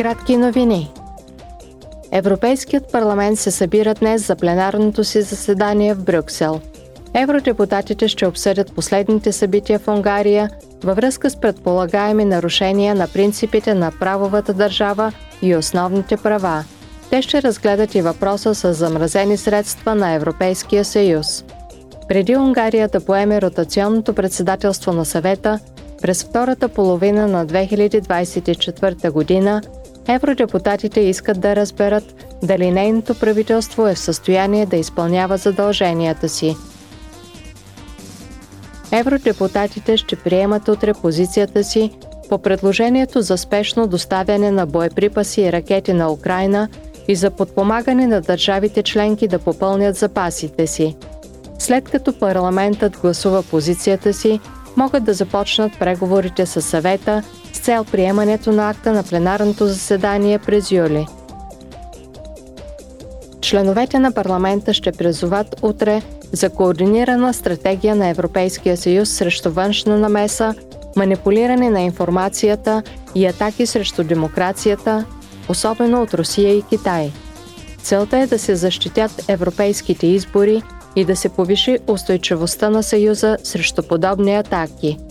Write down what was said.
Кратки новини. Европейският парламент се събира днес за пленарното си заседание в Брюксел. Евродепутатите ще обсъдят последните събития в Унгария във връзка с предполагаеми нарушения на принципите на правовата държава и основните права. Те ще разгледат и въпроса с замразени средства на Европейския съюз. Преди Унгария да поеме ротационното председателство на съвета, през втората половина на 2024 година евродепутатите искат да разберат дали нейното правителство е в състояние да изпълнява задълженията си. Евродепутатите ще приемат утре позицията си по предложението за спешно доставяне на боеприпаси и ракети на Украина и за подпомагане на държавите членки да попълнят запасите си. След като парламентът гласува позицията си, могат да започнат преговорите с съвета с цел приемането на акта на пленарното заседание през юли. Членовете на парламента ще призоват утре за координирана стратегия на Европейския съюз срещу външна намеса, манипулиране на информацията и атаки срещу демокрацията, особено от Русия и Китай. Целта е да се защитят европейските избори и да се повиши устойчивостта на Съюза срещу подобни атаки –